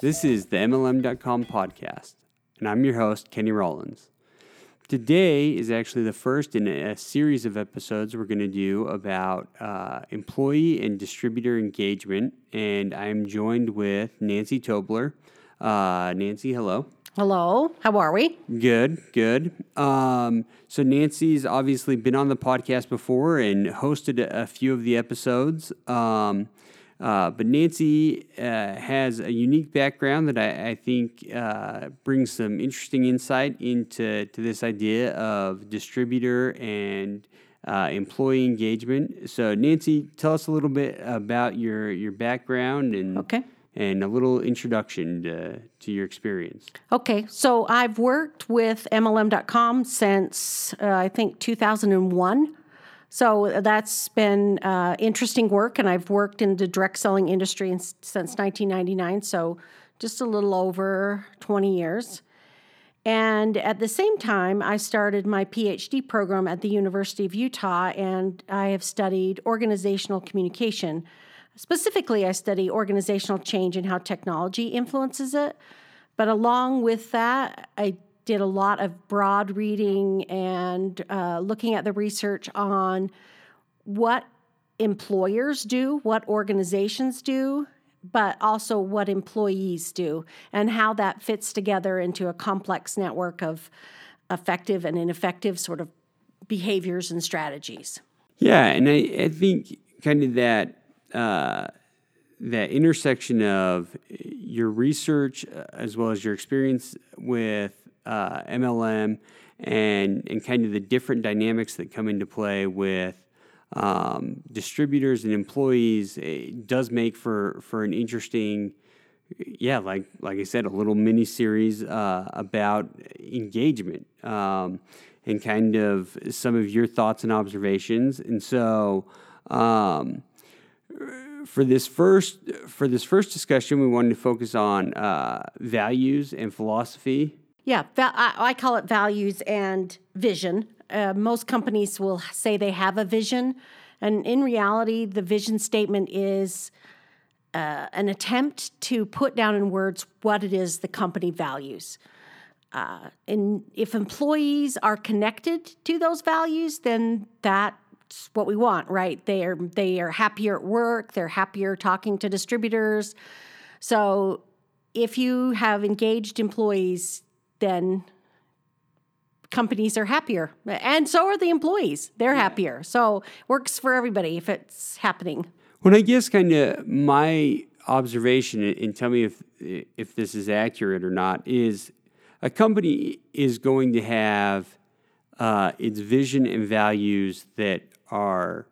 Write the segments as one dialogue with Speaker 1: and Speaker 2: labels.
Speaker 1: This is the MLM.com podcast, and I'm your host, Kenny Rawlins. Today is actually the first in a series of episodes we're going to do about uh, employee and distributor engagement, and I'm joined with Nancy Tobler. Uh, Nancy, hello.
Speaker 2: Hello, how are we?
Speaker 1: Good, good. Um, so Nancy's obviously been on the podcast before and hosted a few of the episodes. Um, uh, but Nancy uh, has a unique background that I, I think uh, brings some interesting insight into to this idea of distributor and uh, employee engagement. So, Nancy, tell us a little bit about your your background and
Speaker 2: Okay.
Speaker 1: and a little introduction to, to your experience.
Speaker 2: Okay, so I've worked with MLM.com since uh, I think 2001. So that's been uh, interesting work, and I've worked in the direct selling industry in, since 1999, so just a little over 20 years. And at the same time, I started my PhD program at the University of Utah, and I have studied organizational communication. Specifically, I study organizational change and how technology influences it. But along with that, I did a lot of broad reading and uh, looking at the research on what employers do, what organizations do, but also what employees do, and how that fits together into a complex network of effective and ineffective sort of behaviors and strategies.
Speaker 1: Yeah, and I, I think kind of that uh, that intersection of your research uh, as well as your experience with uh, MLM and and kind of the different dynamics that come into play with um, distributors and employees it does make for for an interesting yeah like like I said a little mini series uh, about engagement um, and kind of some of your thoughts and observations. And so um, for this first for this first discussion we wanted to focus on uh, values and philosophy
Speaker 2: Yeah, I call it values and vision. Uh, most companies will say they have a vision, and in reality, the vision statement is uh, an attempt to put down in words what it is the company values. Uh, and if employees are connected to those values, then that's what we want, right? They are they are happier at work. They're happier talking to distributors. So if you have engaged employees, then companies are happier. And so are the employees. They're happier. So works for everybody if it's happening.
Speaker 1: Well, I guess kind of my observation, and tell me if if this is accurate or not, is a company is going to have uh, its vision and values that are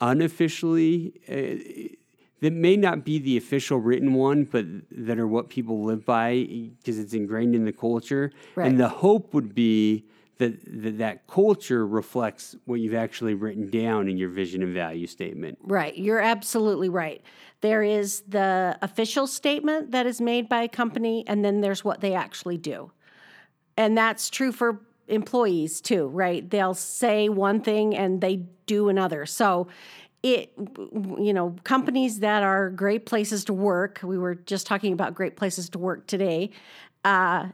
Speaker 1: unofficially. That may not be the official written one, but that are what people live by because it's ingrained in the culture.
Speaker 2: Right.
Speaker 1: And the hope would be that, that that culture reflects what you've actually written down in your vision and value statement.
Speaker 2: right you're absolutely right there is the official statement that is made by a company and then there's what they actually do and that's true for employees too right they'll say one thing and they do another so it you know companies that are great places to work we were just talking about great places to work today uh,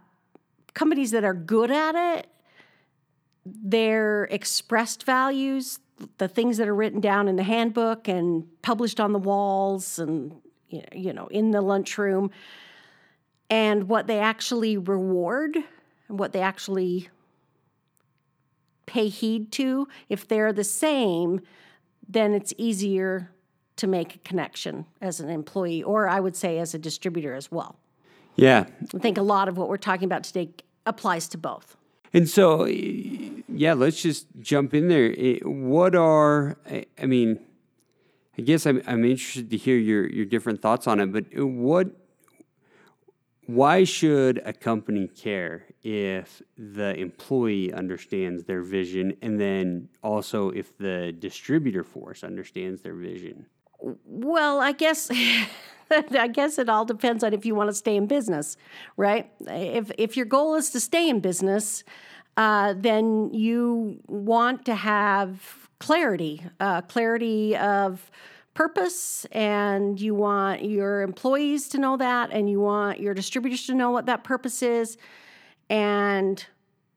Speaker 2: companies that are good at it their expressed values the things that are written down in the handbook and published on the walls and you know in the lunchroom and what they actually reward and what they actually pay heed to if they're the same then it's easier to make a connection as an employee or i would say as a distributor as well.
Speaker 1: Yeah,
Speaker 2: i think a lot of what we're talking about today applies to both.
Speaker 1: And so, yeah, let's just jump in there. What are, I mean, I guess I'm, I'm interested to hear your, your different thoughts on it, but what, why should a company care if the employee understands their vision and then also if the distributor force understands their vision?
Speaker 2: Well, I guess I guess it all depends on if you want to stay in business, right? If if your goal is to stay in business, uh, then you want to have clarity, uh, clarity of purpose and you want your employees to know that and you want your distributors to know what that purpose is. And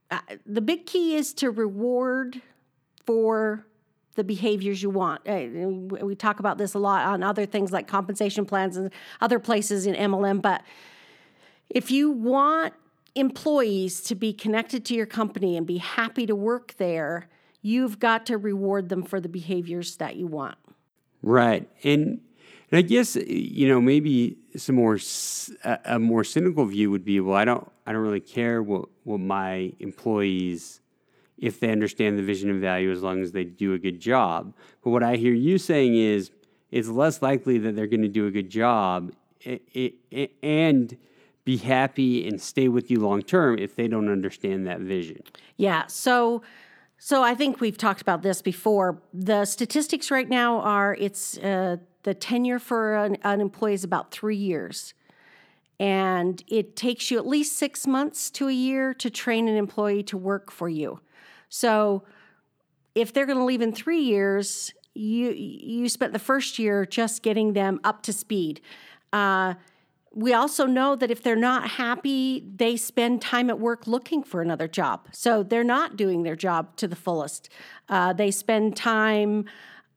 Speaker 2: uh, the big key is to reward for the behaviors you want. Uh, we talk about this a lot on other things like compensation plans and other places in MLM, but if you want employees to be connected to your company and be happy to work there, you've got to reward them for the behaviors that you want.
Speaker 1: Right. And and I guess eh, you know maybe some more a more cynical view would be well I don't I don't really care what what my employees if they understand the vision and value as long as they do a good job. But what I hear you saying is it's less likely that they're going to do a good job and be happy and stay with you long term if they don't understand that vision.
Speaker 2: Yeah. So so I think we've talked about this before. The statistics right now are it's uh, the tenure for an, an employee is about three years. And it takes you at least six months to a year to train an employee to work for you. So if they're going to leave in three years, you you spent the first year just getting them up to speed. Uh, we also know that if they're not happy, they spend time at work looking for another job. So they're not doing their job to the fullest. Uh, they spend time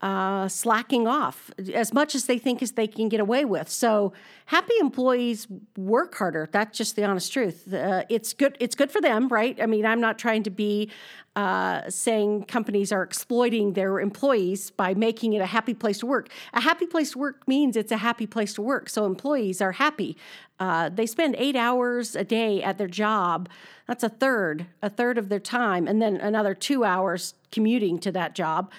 Speaker 2: uh, slacking off as much as they think as they can get away with. So happy employees work harder. That's just the honest truth. Uh, it's good. It's good for them, right? I mean, I'm not trying to be uh, saying companies are exploiting their employees by making it a happy place to work. A happy place to work means it's a happy place to work. So employees are happy. Uh, they spend eight hours a day at their job. That's a third, a third of their time, and then another two hours commuting to that job.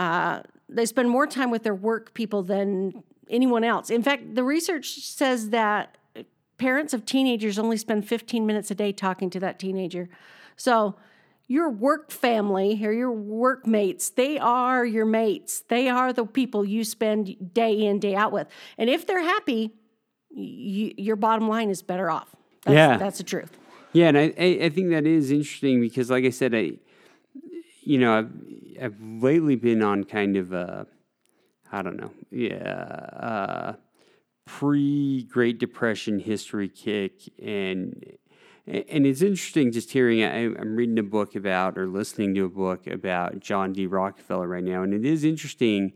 Speaker 2: Uh, they spend more time with their work people than anyone else. In fact, the research says that parents of teenagers only spend 15 minutes a day talking to that teenager. So, your work family or your workmates, they are your mates. They are the people you spend day in, day out with. And if they're happy, you, your bottom line is better off. That's,
Speaker 1: yeah.
Speaker 2: That's the truth.
Speaker 1: Yeah. And I, I think that is interesting because, like I said, I, you know, I've, I've lately been on kind of a, I don't know, yeah, uh, pre Great Depression history kick, and and it's interesting just hearing. I, I'm reading a book about or listening to a book about John D. Rockefeller right now, and it is interesting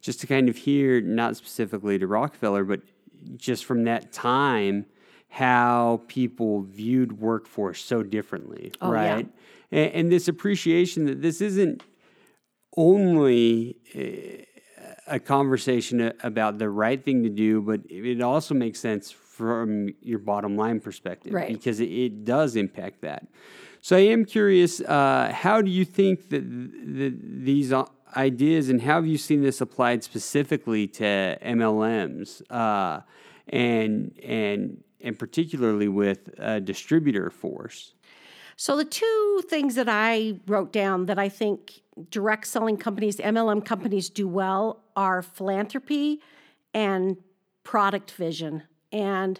Speaker 1: just to kind of hear, not specifically to Rockefeller, but just from that time how people viewed workforce so differently, oh, right? Yeah. And, and, this appreciation that this isn't only a conversation about the right thing to do, but it also makes sense from your bottom line perspective
Speaker 2: right.
Speaker 1: because it, it, does impact that. So I am curious, uh, how do you think that the, these ideas and how have you seen this applied specifically to MLMs uh, and and and particularly with a distributor force?
Speaker 2: So, the two things that I wrote down that I think direct selling companies, MLM companies do well are philanthropy and product vision. And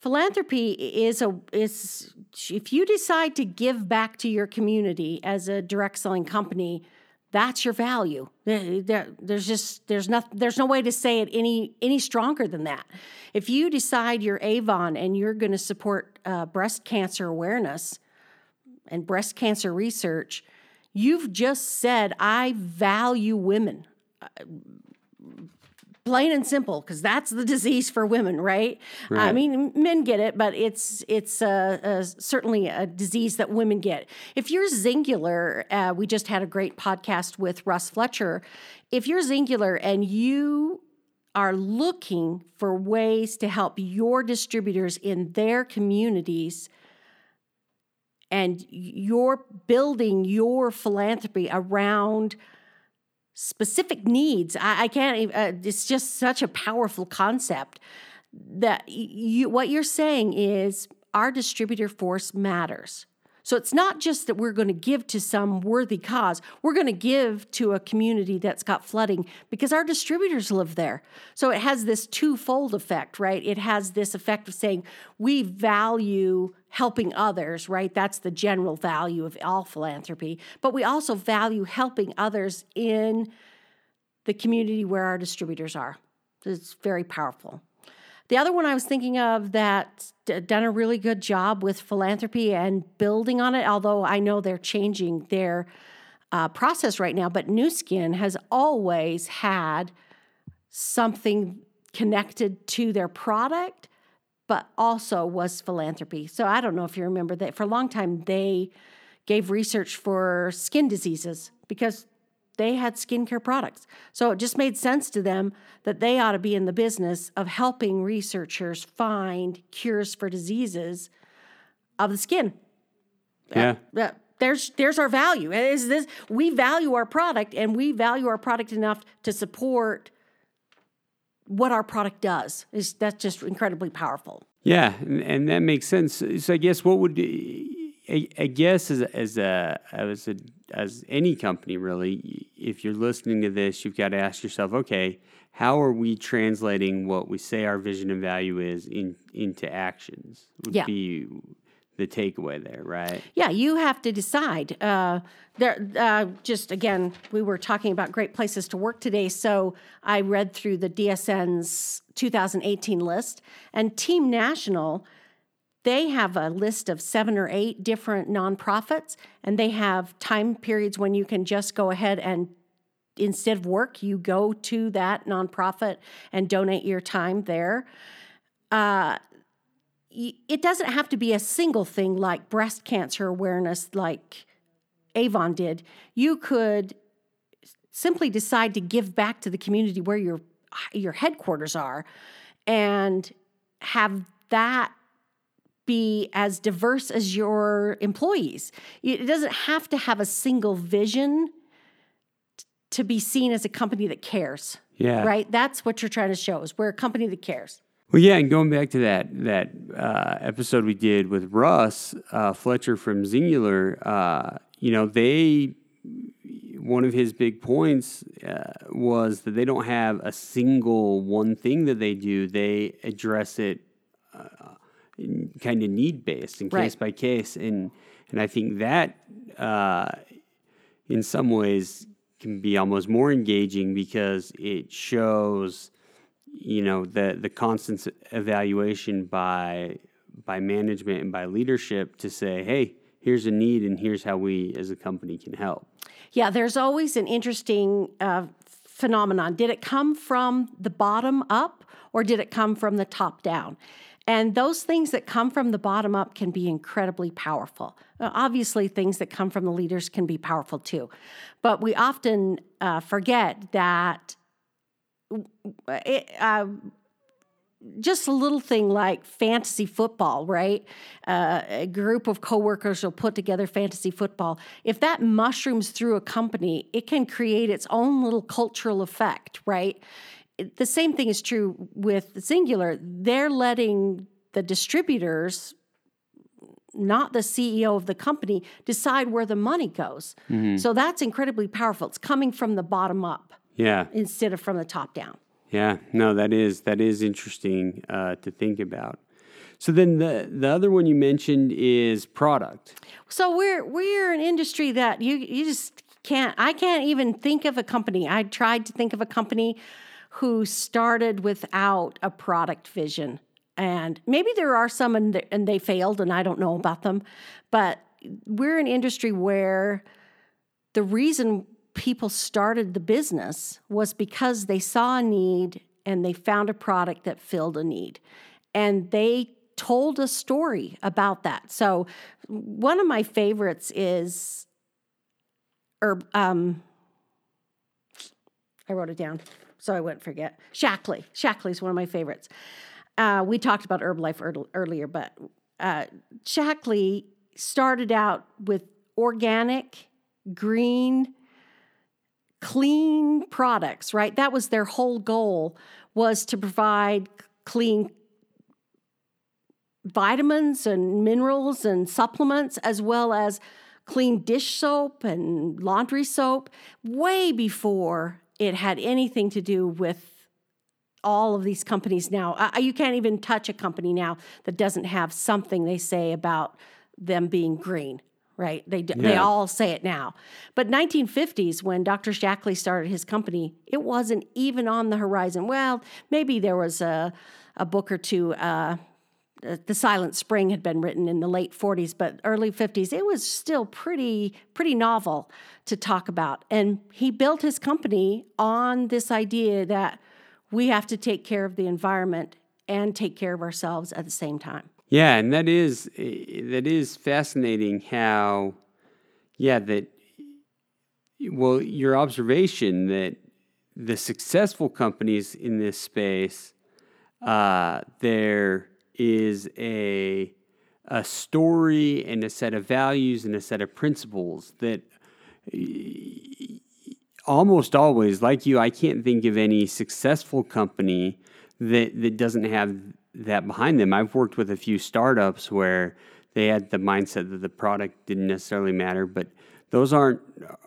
Speaker 2: philanthropy is a is if you decide to give back to your community as a direct selling company, that's your value. There, there's just there's no there's no way to say it any any stronger than that. If you decide you're Avon and you're going to support uh, breast cancer awareness and breast cancer research, you've just said I value women. Uh, plain and simple because that's the disease for women right? right? i mean men get it but it's it's uh, uh, certainly a disease that women get if you're Xyngular uh, we just had a great podcast with russ fletcher if you're Xyngular and you are looking for ways to help your distributors in their communities and you're building your philanthropy around specific needs. I, I can't. Uh, it's just such a powerful concept that you. What you're saying is our distributor force matters. So it's not just that we're going to give to some worthy cause. We're going to give to a community that's got flooding because our distributors live there. So it has this twofold effect, right? It has this effect of saying we value helping others, right? That's the general value of all philanthropy. But we also value helping others in the community where our distributors are. It's very powerful. The other one I was thinking of that's done a really good job with philanthropy and building on it, although I know they're changing their uh, process right now, but Nu Skin has always had something connected to their product, but also was philanthropy. So I don't know if you remember that for a long time they gave research for skin diseases because they had skincare products. So it just made sense to them that they ought to be in the business of helping researchers find cures for diseases of the skin.
Speaker 1: Yeah.
Speaker 2: Uh, there's there's our value. Is this we value our product and we value our product enough to support what our product does. Is that's just incredibly powerful.
Speaker 1: Yeah, and, and that makes sense. So I guess what would I, I guess as a, as a as a as any company really, if you're listening to this, you've got to ask yourself, okay, how are we translating what we say our vision and value is in into actions? Would
Speaker 2: Yeah.
Speaker 1: be the takeaway there, right?
Speaker 2: Yeah, you have to decide. Uh, there, uh, just again, we were talking about great places to work today, so I read through the DSN's 2018 list, and Team National, they have a list of seven or eight different nonprofits, and they have time periods when you can just go ahead and instead of work, you go to that nonprofit and donate your time there y- it doesn't have to be a single thing like breast cancer awareness like Avon did. You could simply decide to give back to the community where your your headquarters are and have that be as diverse as your employees. It doesn't have to have a single vision to be seen as a company that cares.
Speaker 1: Yeah.
Speaker 2: Right? That's what you're trying to show is we're a company that cares.
Speaker 1: Well, yeah, and going back to that that uh, episode we did with Russ uh, Fletcher from Xyngular, uh, you know, they one of his big points uh, was that they don't have a single one thing that they do. They address it kind of need based and
Speaker 2: Right.
Speaker 1: case by case, and and I think that uh, in some ways can be almost more engaging because it shows you know the the constant evaluation by by management and by leadership to say hey here's a need and here's how we as a company can help
Speaker 2: Yeah, there's always an interesting uh, phenomenon. Did it come from the bottom up or did it come from the top down? And those things that come from the bottom up can be incredibly powerful. Uh, obviously, things that come from the leaders can be powerful too. But we often uh, forget that it, uh, just a little thing like fantasy football, right? Uh, a group of coworkers will put together fantasy football. If that mushrooms through a company, it can create its own little cultural effect, right? The same thing is true with Xyngular. They're letting the distributors, not the CEO of the company, decide where the money goes. So that's incredibly powerful. It's coming from the bottom up
Speaker 1: yeah
Speaker 2: instead of from the top down.
Speaker 1: Yeah, no, that is that is interesting uh, to think about. So then the the other one you mentioned is product.
Speaker 2: So we're we're an industry that you you just can't I can't even think of a company. I tried to think of a company who started without a product vision. And maybe there are some and they, and they failed and I don't know about them, but we're an industry where the reason people started the business was because they saw a need and they found a product that filled a need. And they told a story about that. So one of my favorites is herb um I wrote it down so I wouldn't forget. Shaklee. Shaklee is one of my favorites. Uh, we talked about Herbalife earl- earlier, but uh, Shaklee started out with organic, green, clean products, right? That was their whole goal was to provide clean vitamins and minerals and supplements as well as clean dish soap and laundry soap way before it had anything to do with all of these companies now. You can't even touch a company now that doesn't have something they say about them being green, right? They d they all say it now. But 1950s, when Dr. Shaklee started his company, it wasn't even on the horizon. Well, maybe there was a a book or two. Uh, uh, the Silent Spring had been written in the late 40s, but early 50s, it was still pretty pretty novel to talk about. And he built his company on this idea that we have to take care of the environment and take care of ourselves at the same time.
Speaker 1: Yeah, and that is eh, that is fascinating. How, yeah, that. Well, your observation that the successful companies in this space, uh, there is a a story and a set of values and a set of principles that almost always, like you, I can't think of any successful company that that doesn't have that behind them. I've worked with a few startups where they had the mindset that the product didn't necessarily matter, but those aren't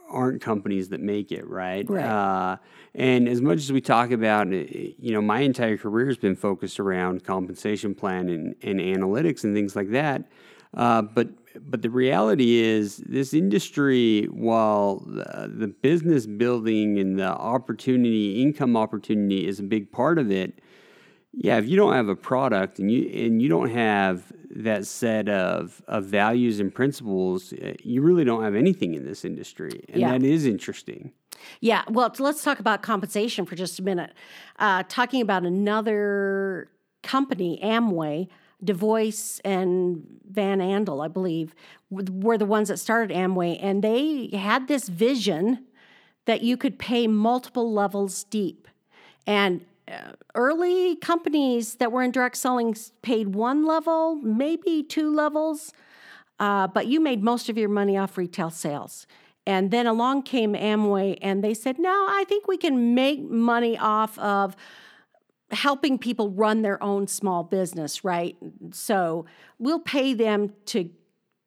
Speaker 1: aren't companies that make it, right?
Speaker 2: Right.
Speaker 1: Uh, and as much as we talk about, uh, you know, my entire career has been focused around compensation plan and, and analytics and things like that. Uh, but but the reality is, this industry, while the, the business building and the opportunity, income opportunity, is a big part of it. Yeah, if you don't have a product and you and you don't have that set of, of values and principles, uh, you really don't have anything in this industry, and
Speaker 2: Yeah.
Speaker 1: that is interesting.
Speaker 2: Yeah, well, let's talk about compensation for just a minute. Uh, talking about another company, Amway, DeVos and Van Andel, I believe, were the ones that started Amway, and they had this vision that you could pay multiple levels deep. And early companies that were in direct selling paid one level, maybe two levels, uh, but you made most of your money off retail sales. And then along came Amway, and they said, no, I think we can make money off of helping people run their own small business, right? So we'll pay them to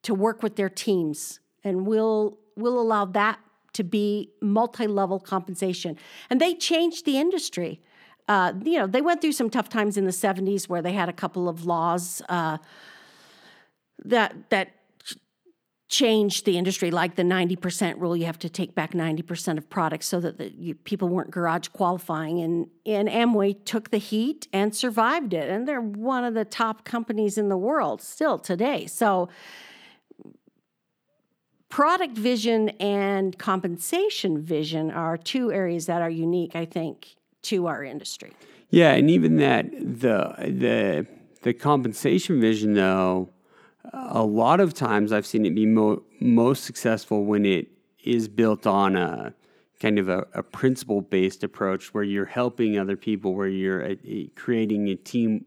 Speaker 2: to work with their teams, and we'll we'll allow that to be multi-level compensation. And they changed the industry. Uh, you know, they went through some tough times in the '70s where they had a couple of laws uh, that that changed the industry, like the 90% rule. You have to take back 90% of products so that the, you, people weren't garage qualifying. And, and Amway took the heat and survived it. And they're one of the top companies in the world still today. So, product vision and compensation vision are two areas that are unique, I think, to our industry.
Speaker 1: Yeah, and even that the the the compensation vision though, a lot of times I've seen it be mo- most successful when it is built on a kind of a, a principle based approach where you're helping other people, where you're uh creating a team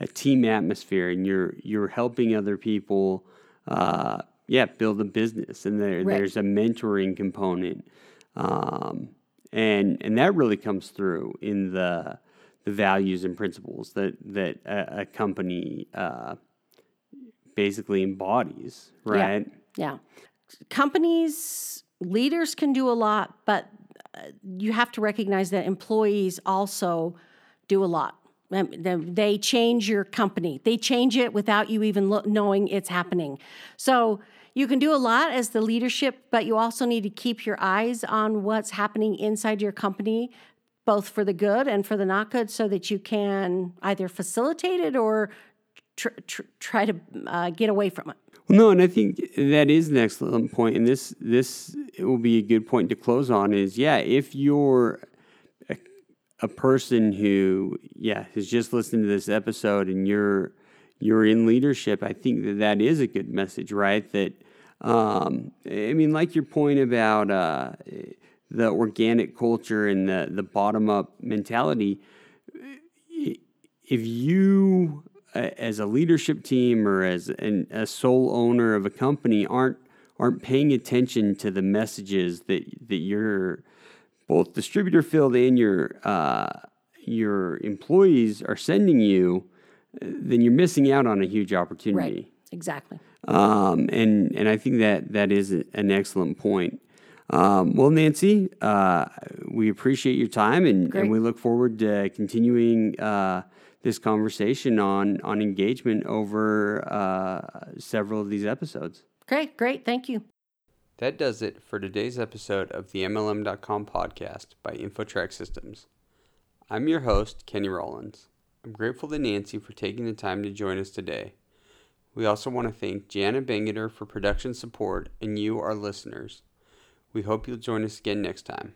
Speaker 1: a team atmosphere, and you're you're helping other people. Uh, yeah, build a business, and there
Speaker 2: Right.
Speaker 1: there's a mentoring component, um, and and that really comes through in the the values and principles that that a, a company uh, basically embodies, right?
Speaker 2: Yeah. Companies, leaders can do a lot, but uh, you have to recognize that employees also do a lot. They- They change your company. They change it without you even lo- knowing it's happening. So you can do a lot as the leadership, but you also need to keep your eyes on what's happening inside your company, both for the good and for the not good, so that you can either facilitate it or tr- tr- try to uh, get away from it.
Speaker 1: No, and I think that is an excellent point, and this this will be a good point to close on. Is yeah, if you're a, a person who yeah has just listened to this episode and you're you're in leadership, I think that that is a good message, right? That um, I mean, like your point about uh, the organic culture and the the bottom up mentality if you as a leadership team or as an, a sole owner of a company aren't aren't paying attention to the messages that that your both distributor field and your uh, your employees are sending you, then you're missing out on a huge opportunity.
Speaker 2: Right. Exactly.
Speaker 1: Um, and and I think that that is an excellent point. Um, well, Nancy, uh, we appreciate your time, and, and we look forward to continuing uh, this conversation on on engagement over uh, several of these episodes.
Speaker 2: Great, great. Thank you.
Speaker 1: That does it for today's episode of the MLM.com podcast by InfoTrax Systems. I'm your host, Kenny Rawlins. I'm grateful to Nancy for taking the time to join us today. We also want to thank Jana Bangeter for production support and you, our listeners. We hope you'll join us again next time.